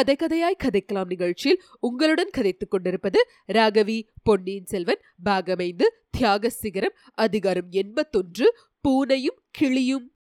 கதை கதையாய் கதைக்கலாம் நிகழ்ச்சியில் உங்களுடன் கதைத்துக் கொண்டிருப்பது ராகவி பொன்னியின் செல்வன் பாகமைந்து தியாக சிகரம் அதிகாரம் எண்பத்தொன்று பூனையும் கிளியும்.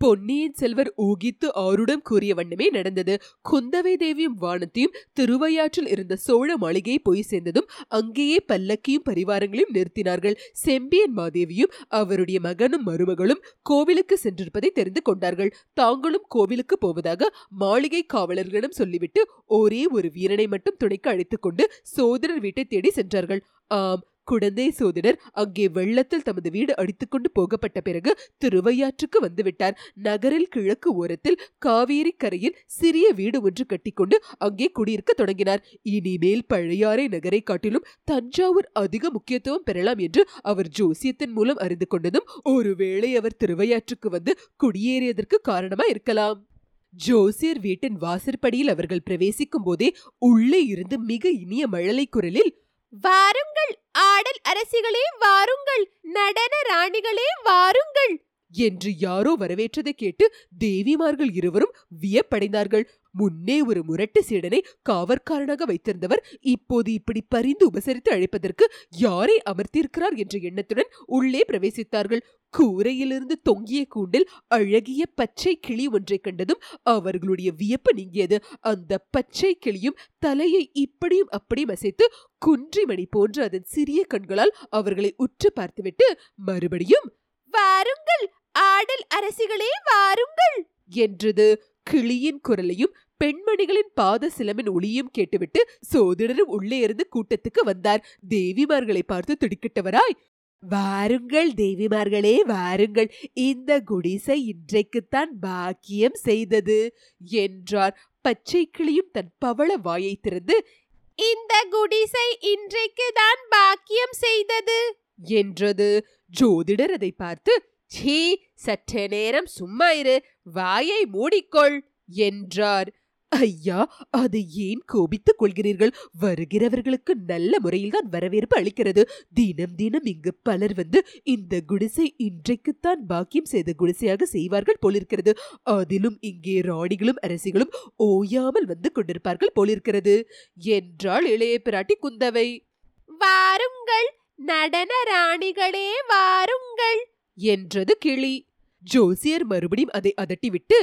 பொன்னியின் செல்வர் ஊகித்து ஆருடம் கூறிய வண்ணமே நடந்தது. குந்தவை தேவியும் வானத்தையும் திருவையாற்றில் இருந்த சோழ மாளிகையை போய் சேர்ந்ததும் அங்கேயே பல்லக்கியும் பரிவாரங்களையும் நிறுத்தினார்கள். செம்பியன் மாதேவியும் அவருடைய மகனும் மருமகளும் கோவிலுக்கு சென்றிருப்பதை தெரிந்து கொண்டார்கள். தாங்களும் கோவிலுக்கு போவதாக மாளிகை காவலர்களிடம் சொல்லிவிட்டு ஒரே ஒரு வீரனை மட்டும் துணைக்கு அழைத்துக் கொண்டு சோதரர் வீட்டை தேடி சென்றார்கள். ஆம் குடந்தை சோதனர் அங்கே வெள்ளத்தில் தமது வீடு அடித்துக்கொண்டு போகப்பட்ட பிறகு திருவையாற்றுக்கு வந்துவிட்டார். நகரில் கிழக்கு ஓரத்தில் காவேரி கரையில் சிறிய வீடு ஒன்று கட்டிக்கொண்டு அங்கே குடியிருக்க தொடங்கினார். இனிமேல் பழையாறை நகரை காட்டிலும் தஞ்சாவூர் அதிக முக்கியத்துவம் பெறலாம் என்று அவர் ஜோசியத்தின் மூலம் அறிந்து கொண்டதும் ஒருவேளை அவர் திருவையாற்றுக்கு வந்து குடியேறியதற்கு காரணமா இருக்கலாம். ஜோசியர் வீட்டின் வாசற்படியில் அவர்கள் பிரவேசிக்கும் போதே உள்ளே இருந்து மிக இனிய மழலை குரலில் வாருங்கள் ஆடல் அரசிகளே வாருங்கள் நடன ராணிகளே வாருங்கள்! என்று யாரோ வரவேற்றதை கேட்டு தேவிமார்கள் இருவரும் வியப்படைந்தார்கள். முன்னே ஒரு முரட்டு சீடனை காவற்காரனாக வைத்திருந்தவர் இப்போது இப்படி பரிந்து உபசரித்து அழைப்பதற்கு யாரை அமர்த்தியிருக்கிறார் என்ற எண்ணத்துடன் உள்ளே பிரவேசித்தார்கள். கூரையிலிருந்து தொங்கிய கூண்டில் அழகிய பச்சை கிளி ஒன்றை கண்டதும் அவர்களுடைய வியப்பு நீங்கியது. அந்த பச்சை கிளியும் தலையை இப்படியும் அப்படியும் அசைத்து குன்றிமணி போன்ற அதன் சிறிய கண்களால் அவர்களை உற்று பார்த்துவிட்டு மறுபடியும் வாருங்கள் ஆடல் அரசிகளே வாருங்கள்! என்றது. கிளியின் குரலையும் பெண்மணிகளின் பாத சிலமின் ஒளியும் கேட்டுவிட்டு சோதிடரும் உள்ளே இருந்து கூட்டத்துக்கு வந்தார். தேவிமார்களை பார்த்து துடிக்கிட்டவராய் வாருங்கள் தேவிமார்களே வாருங்கள். இந்த குடிசை இன்றைக்குத்தான் பாக்கியம் செய்தது என்றார். பச்சை கிளியும் தன் பவள வாயை திறந்து இந்த குடிசை இன்றைக்கு தான் பாக்கியம் செய்தது என்றது. ஜோதிடர் அதை பார்த்து சீ சற்றே நேரம் சும்மா இரு. வாயை மூடிக்கொள். என்றார். ஐயா அதை ஏன் கோபித்துக் கொள்கிறீர்கள்? வருகிறவர்களுக்கு நல்ல முறையில்தான் வரவேற்பு அளிக்கிறது. தினம் தினம் இங்கு பலர் வந்து இந்த குடிசை இன்றைக்குத்தான் பாக்கியம் செய்த குடிசையாக செய்வார்கள் போலிருக்கிறது. அதிலும் இங்கே ராணிகளும் அரசிகளும் ஓயாமல் வந்து கொண்டிருப்பார்கள் போலிருக்கிறது என்றாள் இளைய பிராட்டி குந்தவை. வாருங்கள் நடன ராணிகளே வாருங்கள் என்றது கிளி. ஜோசியர் மறுபடியும் அதை அதட்டிவிட்டு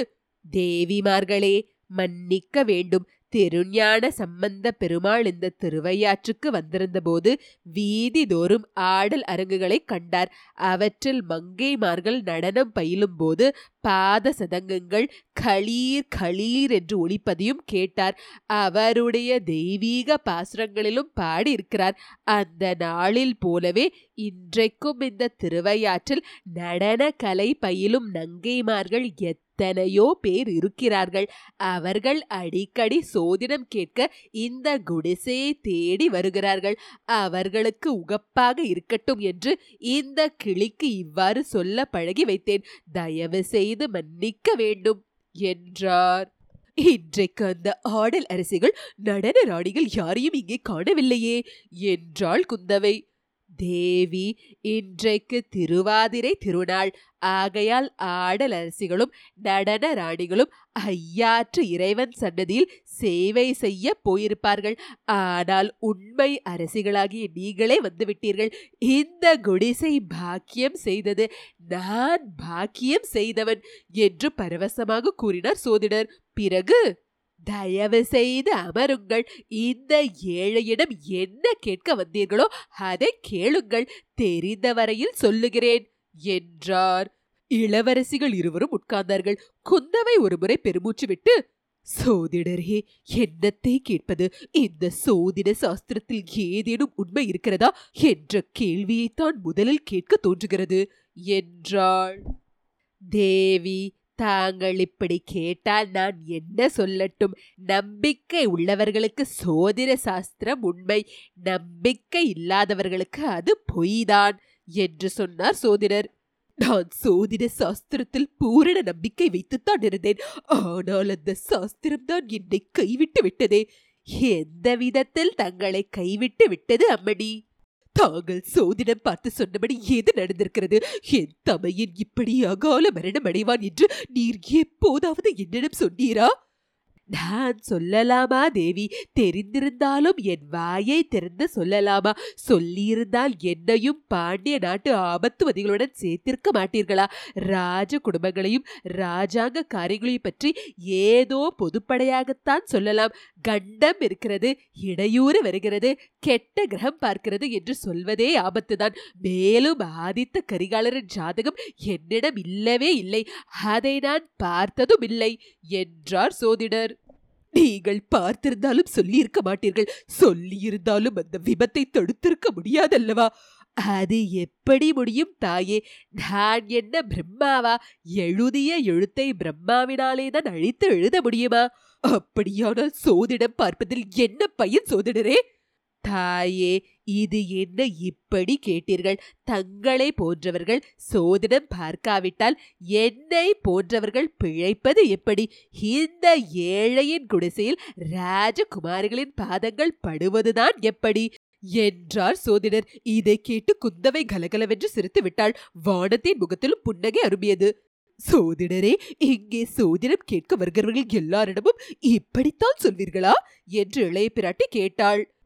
தேவிமார்களே மன்னிக்க வேண்டும். திருஞான சம்பந்த பெருமாள் இந்த திருவையாற்றுக்கு வந்திருந்தபோது வீதிதோறும் ஆடல் அரங்குகளை கண்டார். அவற்றில் மங்கைமார்கள் நடனம் பயிலும் போது பாத சதங்கங்கள் களீர் களீர் என்று ஒளிப்பதையும் கேட்டார். அவருடைய தெய்வீக பாசுரங்களிலும் பாடியிருக்கிறார். அந்த நாளில் போலவே இன்றைக்கும் இந்த திருவையாற்றில் நடன கலை பயிலும் நங்கைமார்கள் எத் எத்தனையோ பேர் இருக்கிறார்கள். அவர்கள் அடிக்கடி சோதிடம் கேட்க இந்த குடிசையை தேடி வருகிறார்கள். அவர்களுக்கு உகப்பாக இருக்கட்டும் என்று இந்த கிளிக்கு இவ்வாறு சொல்ல பழகி வைத்தேன். தயவு செய்து மன்னிக்க வேண்டும் என்றார். இன்றைக்கு அந்த ஆடல் அரசிகள் நடன ராணிகள் யாரையும் இங்கே காணவில்லையே என்றாள் குந்தவை. தேவி இன்றைக்கு திருவாதிரை திருநாள். ஆகையால் ஆடல் அரசிகளும் நடன ராணிகளும் ஐயாற்று இறைவன் சன்னதியில் சேவை செய்ய போயிருப்பார்கள். ஆனால் உண்மை அரசிகளாகிய நீங்களே வந்துவிட்டீர்கள். இந்த குடிசை பாக்கியம் செய்தது நான் பாக்கியம் செய்தவன் என்று பரவசமாக கூறினார் சோதிடர். பிறகு தயவு செய்து அமருங்கள். இந்த ஏழையிடம் என்ன கேட்க வந்தீர்களோ அதை கேளுங்கள். தெரிந்த வரையில் சொல்லுகிறேன் என்றார். இளவரசிகள் இருவரும் உட்கார்ந்தார்கள். குந்தவை ஒருமுறை பெருமூச்சு விட்டு சோதிடரே என்னத்தை கேட்பது? இந்த சோதிட சாஸ்திரத்தில் ஏதேனும் உண்மை இருக்கிறதா? என்ற கேள்வியைத்தான் முதலில் கேட்க தோன்றுகிறது என்றாள். தேவி தாங்கள் இப்படி கேட்டால் நான் என்ன சொல்லட்டும்? நம்பிக்கை உள்ளவர்களுக்கு சோதிர சாஸ்திரம் உண்மை. நம்பிக்கை இல்லாதவர்களுக்கு அது பொய்தான் என்று சொன்னார் சோதிடர் நான் சோதிட சாஸ்திரத்தில் பூரண நம்பிக்கை வைத்துத்தான் இருந்தேன். ஆனால் அந்த சாஸ்திரம் தான் என்னை கைவிட்டு விட்டதே. எந்த விதத்தில் தங்களை கைவிட்டு விட்டது அம்மணி? தாங்கள் சோதிடம் பார்த்து சொன்னபடி ஏது நடந்திருக்கிறது? என் தமையன் இப்படி அகால மரணம் அடைவான் என்று நீர் எப்போதாவது என்னிடம் சொன்னீரா? நான் சொல்லலாமா தேவி? தெரிந்திருந்தாலும் என் வாயை திறந்து சொல்லலாமா? சொல்லியிருந்தால் என்னையும் பாண்டிய நாட்டு ஆபத்துவதிகளுடன் சேர்த்திருக்க மாட்டீர்களா? ராஜ குடும்பங்களையும் ராஜாங்க காரியங்களையும் பற்றி ஏதோ பொதுப்படையாகத்தான் சொல்லலாம். கண்டம் இருக்கிறது இடையூறு வருகிறது கெட்ட கிரகம் பார்க்கிறது என்று சொல்வதே ஆபத்துதான். மேலும் ஆதித்த கரிகாலரின் ஜாதகம் என்னிடம் இல்லவே இல்லை அதை நான் பார்த்ததும் இல்லை என்றார் சோதிடர். நீங்கள் பார்த்திருந்தாலும் சொல்லியிருக்க மாட்டீர்கள் சொல்லியிருந்தாலும் அந்த விபத்தை தடுத்திருக்க முடியாதல்லவா? அது எப்படி முடியும் தாயே? நான் என்ன பிரம்மாவா? எழுதிய எழுத்தை பிரம்மாவினாலே தான் அழித்து எழுத முடியுமா? அப்படியானால் சோதிடம் பார்ப்பதில் என்ன பையன் சோதிடரே? தாயே இது என்ன இப்படி கேட்டீர்கள்? தங்களை போன்றவர்கள் சோதிடம் பார்க்காவிட்டால் என்னை போன்றவர்கள் பிழைப்பது எப்படி? இந்த ஏழையின் குடிசையில் ராஜகுமாரிகளின் பாதங்கள் படுவதுதான் எப்படி? என்றார் சோதிடர். இதை கேட்டு குந்தவை கலகலவென்று சிரித்து விட்டாள். வானத்தின் முகத்திலும் புன்னகை அரும்பியது. சோதிடரே இங்கே சோதிடம் கேட்க வருகிறவர்கள் எல்லாரிடமும் இப்படித்தான் சொல்வீர்களா? என்று இளைய பிராட்டி கேட்டாள்.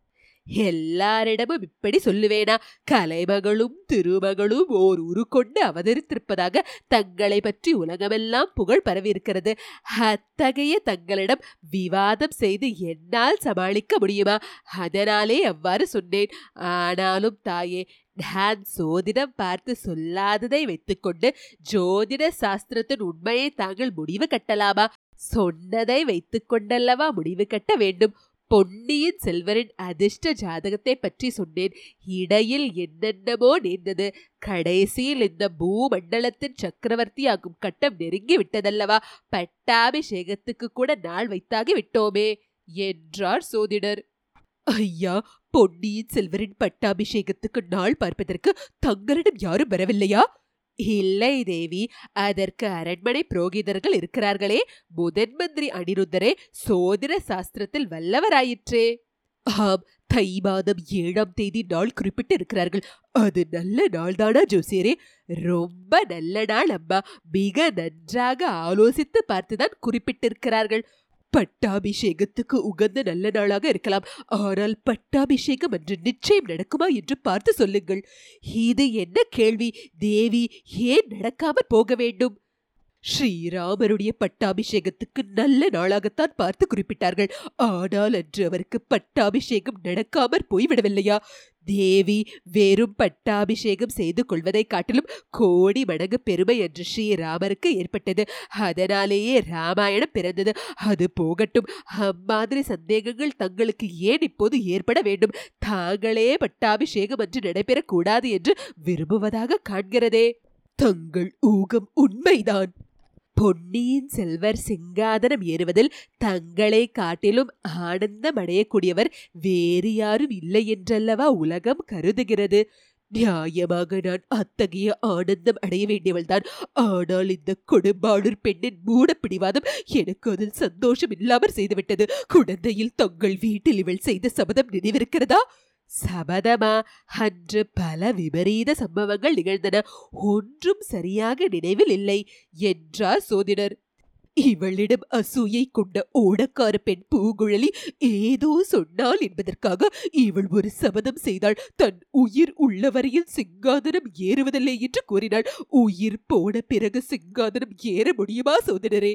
எல்லாரிடமும் இப்படி சொல்லுவேனா? கலைமகளும் திருமகளும் ஓர் உரு கொண்டு அவதரித்திருப்பதாக தங்களை பற்றி உலகமெல்லாம் புகழ் பரவியிருக்கிறது. அத்தகைய தங்களிடம் விவாதம் செய்து என்னால் சமாளிக்க முடியுமா? அதனாலே அவ்வாறு சொன்னேன். ஆனாலும் தாயே நான் சோதிடம் பார்த்து சொல்லாததை வைத்துக்கொண்டு ஜோதிட சாஸ்திரத்தின் உண்மையை தாங்கள் முடிவு கட்டலாமா? சொன்னதை வைத்துக்கொண்டல்லவா முடிவு கட்ட வேண்டும்? பொன்னியின் செல்வரின் அதிர்ஷ்ட ஜாதகத்தை பற்றி சொன்னேன். இடையில் என்னென்னமோ நேர்ந்தது. கடைசியில் இந்த பூமண்டலத்தின் சக்கரவர்த்தி ஆகும் கட்டம் நெருங்கி விட்டதல்லவா பட்டாபிஷேகத்துக்கு கூட நாள் வைத்தாகி விட்டோமே என்றார் சோதிடர். ஐயா பொன்னியின் செல்வரின் பட்டாபிஷேகத்துக்கு நாள் பார்ப்பதற்கு தங்களிடம் யாரும் வரவில்லையா? இல்லை தேவி அதற்கு அரண்மனை புரோகிதர்கள் இருக்கிறார்களே. முதன் மந்திரி அனிருத்தரே சோதிர சாஸ்திரத்தில் வல்லவராயிற்றே. ஆம் தை மாதம் ஏழாம் தேதி நாள் குறிப்பிட்டு இருக்கிறார்கள் அது நல்ல நாள் தானா ஜோசியரே? ரொம்ப நல்ல நாள் அம்மா. மிக நன்றாக ஆலோசித்து பார்த்துதான் குறிப்பிட்டிருக்கிறார்கள். பட்டாபிஷேகத்துக்கு உகந்த நல்ல நாளாக இருக்கலாம். ஆனால் பட்டாபிஷேகம் என்று நிச்சயம் நடக்குமா என்று பார்த்து சொல்லுங்கள். இது என்ன கேள்வி? தேவி ஏன் நடக்காமல் போக வேண்டும்? ஸ்ரீராமருடைய பட்டாபிஷேகத்துக்கு நல்ல நாளாகத்தான் பார்த்து குறிப்பிட்டார்கள். ஆனால் அன்று அவருக்கு பட்டாபிஷேகம் நடக்காமற் போய்விடவில்லையா? தேவி வெறும் பட்டாபிஷேகம் செய்து கொள்வதை காட்டிலும் கோடி மடங்கு பெருமை என்று ஸ்ரீராமருக்கு ஏற்பட்டது. அதனாலேயே ராமாயணம் பிறந்தது. அது போகட்டும். அம்மாதிரி சந்தேகங்கள் தங்களுக்கு ஏன் இப்போது ஏற்பட வேண்டும்? தாங்களே பட்டாபிஷேகம் அன்று நடைபெறக்கூடாது என்று விரும்புவதாக காண்கிறதே. தங்கள் ஊகம் உண்மைதான். பொன்னியின் செல்வர் சிங்காதனம் ஏறுவதில் தங்களை காட்டிலும் ஆனந்தம் அடையக்கூடியவர் வேறு யாரும் இல்லை என்றல்லவா உலகம் கருதுகிறது. நியாயமாக நான் அத்தகைய ஆனந்தம் அடைய வேண்டியவள்தான் ஆனால் இந்த கொடும்பாளூர் பெண்ணின் மூடப்பிடிவாதம் எனக்கு அதில் சந்தோஷம் இல்லாமல் செய்துவிட்டது. குழந்தையில் தங்கள் வீட்டில் இவள் செய்த சபதம் நினைவிருக்கிறதா? சபதமா? அன்று பல விபரீத சம்பவங்கள் நிகழ்ந்தன. ஒன்றும் சரியாக நினைவில் இல்லை என்றார் சோதிடர். இவளிடம் அசூயை கொண்ட ஓடக்கார பெண் பூங்குழலி ஏதோ சொன்னாள் என்பதற்காக இவள் ஒரு சபதம் செய்தாள். தன் உயிர் உள்ளவரையில் சிங்காதனம் ஏறுவதில்லை என்று கூறினாள். உயிர் போன பிறகு சிங்காதனம் ஏற முடியுமா சோதனரே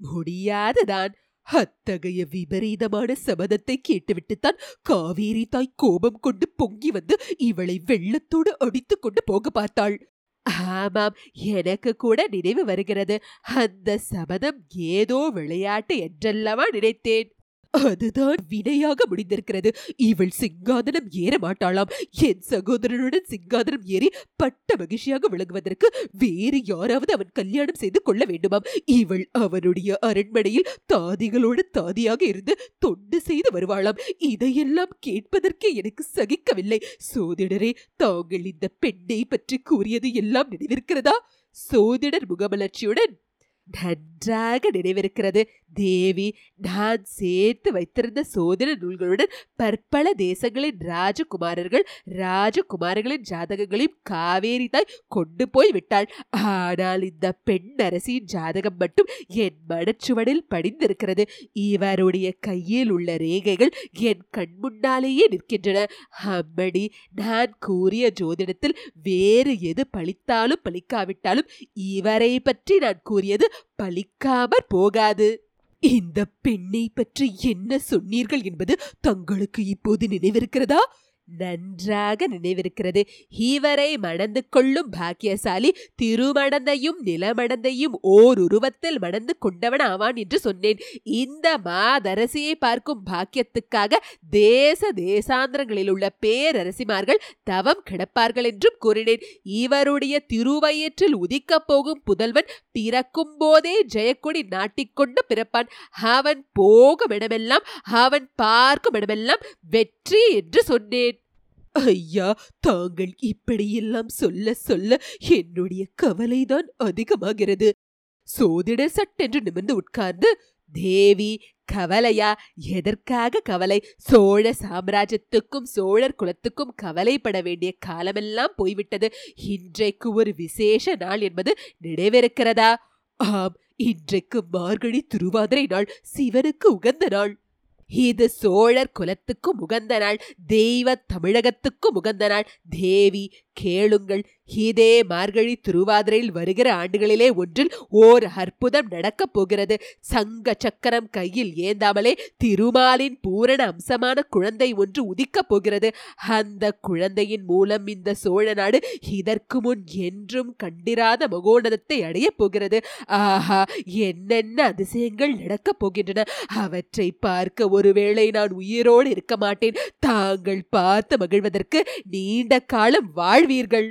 முடியாததான். அத்தகைய விபரீதமான சபதத்தை கேட்டுவிட்டுத்தான் காவேரி தாய் கோபம் கொண்டு பொங்கி வந்து இவளை வெள்ளத்தோடு அடித்துக் கொண்டு போக பார்த்தாள். ஆமாம் எனக்கு கூட நினைவு வருகிறது. அந்த சபதம் ஏதோ விளையாட்டு என்றல்லவா நினைத்தேன். அதுதான் வினையாக முடிந்திருக்கிறது. இவள் சிங்காதனம் ஏற மாட்டாளாம். என் சகோதரனுடன் சிங்காதனம் ஏறி பட்ட மகிழ்ச்சியாக விளங்குவதற்கு வேறு யாராவது அவன் கல்யாணம் செய்து கொள்ள வேண்டுமாம். இவள் அவனுடைய அரண்மனையில் தாதிகளோடு தாதியாக இருந்து தொண்டு செய்து வருவாளாம். இதையெல்லாம் கேட்பதற்கே எனக்கு சகிக்கவில்லை. சோதிடரே தாங்கள் இந்த பெண்ணை பற்றி கூறியது எல்லாம் நினைவிருக்கிறதா? சோதிடர் முகமலர்ச்சியுடன் நன்றாக நினைவிருக்கிறது. தேவி நான் சேர்த்து வைத்திருந்த சோதன நூல்களுடன் பற்பல தேசங்களின் ராஜகுமாரர்கள் ராஜகுமாரர்களின் ஜாதகங்களையும் காவேரி தாய் கொண்டு போய் விட்டாள். ஆனால் இந்த பெண் அரசியின் ஜாதகம் மட்டும் என் மனச்சுவடில் படிந்திருக்கிறது. இவருடைய கையில் உள்ள ரேகைகள் என் கண் முன்னாலேயே நிற்கின்றன. அம்மடி நான் கூறிய ஜோதிடத்தில் வேறு எது பழித்தாலும் பழிக்காவிட்டாலும் இவரை பற்றி நான் கூறியது பலிக்காமற் போகாது. இந்த பெண்ணை பற்றி என்ன சொன்னீர்கள் என்பது தங்களுக்கு இப்போது நினைவிருக்கிறதா? நன்றாக நினைவிருக்கிறது. இவரை மணந்து கொள்ளும் பாக்கியசாலி திருமணந்தையும் நிலமடந்தையும் ஓர் உருவத்தில் மணந்து கொண்டவன் ஆவான் என்று சொன்னேன். இந்த மாதரசியை பார்க்கும் பாக்கியத்துக்காக தேச தேசாந்திரங்களில் உள்ள பேரரசிமார்கள் தவம் கிடப்பார்கள் என்றும் கூறினேன். இவருடைய திருவயிற்றில் உதிக்கப் போகும் புதல்வன் பிறக்கும் போதே ஜெயக்கொடி நாட்டிக்கொண்டு பிறப்பான். அவன் போகும் இடமெல்லாம் அவன் பார்க்கும் இடமெல்லாம் வெற்றி என்று சொன்னேன். ஐயா தாங்கள் இப்படியெல்லாம் சொல்ல சொல்ல என்னுடைய கவலைதான் அதிகமாகிறது. சோதிடர் சட்டென்று நிமிர்ந்து உட்கார்ந்து தேவி கவலையா? எதற்காக கவலை? சோழ சாம்ராஜ்யத்துக்கும் சோழர் குலத்துக்கும் கவலைப்பட வேண்டிய காலமெல்லாம் போய்விட்டது. இன்றைக்கு ஒரு விசேஷ நாள் என்பது நினைவிருக்கிறதா ஆம் இன்றைக்கு மார்கழி திருவாதிரை நாள் சிவனுக்கு உகந்த நாள். இது சோழர் குலத்துக்கும் உகந்த நாள் தெய்வ தமிழகத்துக்கும் உகந்த நாள் தேவி கேளுங்கள். இதே மார்கழி திருவாதிரையில் வருகிற ஆண்டுகளிலே ஒன்றில் ஓர் அற்புதம் நடக்கப் போகிறது. சங்க சக்கரம் கையில் ஏந்தாமலே திருமாலின் பூரண அம்சமான குழந்தை ஒன்று உதிக்கப் போகிறது. அந்த குழந்தையின் மூலம் இந்த சோழ நாடு இதற்கு முன் என்றும் கண்டிராத மகோனதத்தை அடையப் போகிறது. ஆஹா என்னென்ன அதிசயங்கள் நடக்கப் போகின்றன. அவற்றை பார்க்க ஒருவேளை நான் உயிரோடு இருக்க மாட்டேன். தாங்கள் பார்த்து மகிழ்வதற்கு நீண்ட காலம் உணர்வீர்கள்?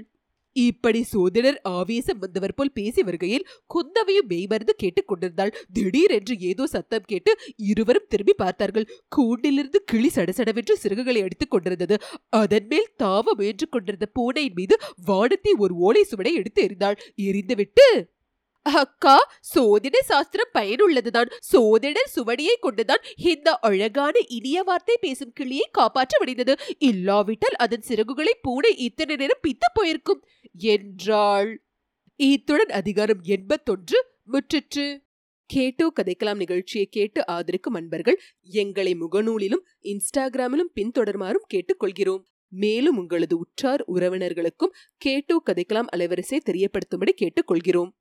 இப்படி சோதனர் ஆவேசம் வந்தவர் போல் பேசி வருகையில் குந்தவையும் மெய்மறந்து கேட்டுக் கொண்டிருந்தாள். திடீரென்று ஏதோ சத்தம் கேட்டு இருவரும் திரும்பி பார்த்தார்கள். கூண்டிலிருந்து கிளி சடசடவென்று சிறகுகளை அடித்துக் கொண்டிருந்தது. அதன் மேல் தாவ முயன்று கொண்டிருந்த பூனையின் மீது வானத்தை ஒரு ஓலை சுவடை எடுத்து எறிந்தாள். எரிந்துவிட்டு அக்கா சோதிட சாஸ்திரம் பயனுள்ளதுதான். சோதிடர் சுவடியை கொண்டுதான் இந்த அழகான இனிய வார்த்தை பேசும் கிளியை காப்பாற்ற முடிந்தது இல்லாவிட்டால் அதன் சிறகுகளை பூனை இத்தனை நேரம் பித்து போயிருக்கும். என்றாள். இத்துடன் அதிகாரம் எண்பத்தொன்று முற்றிற்று. கேட்டோ கதைக்கலாம் நிகழ்ச்சியை கேட்டு ஆதரிக்கும் அன்பர்கள் எங்களை முகநூலிலும் இன்ஸ்டாகிராமிலும் பின்தொடருமாறும் கேட்டுக்கொள்கிறோம். மேலும் உங்களது உற்றார் உறவினர்களுக்கும் கேட்டோ கதைக்கலாம் அலைவரிசை தெரியப்படுத்தும்படி கேட்டுக்கொள்கிறோம்.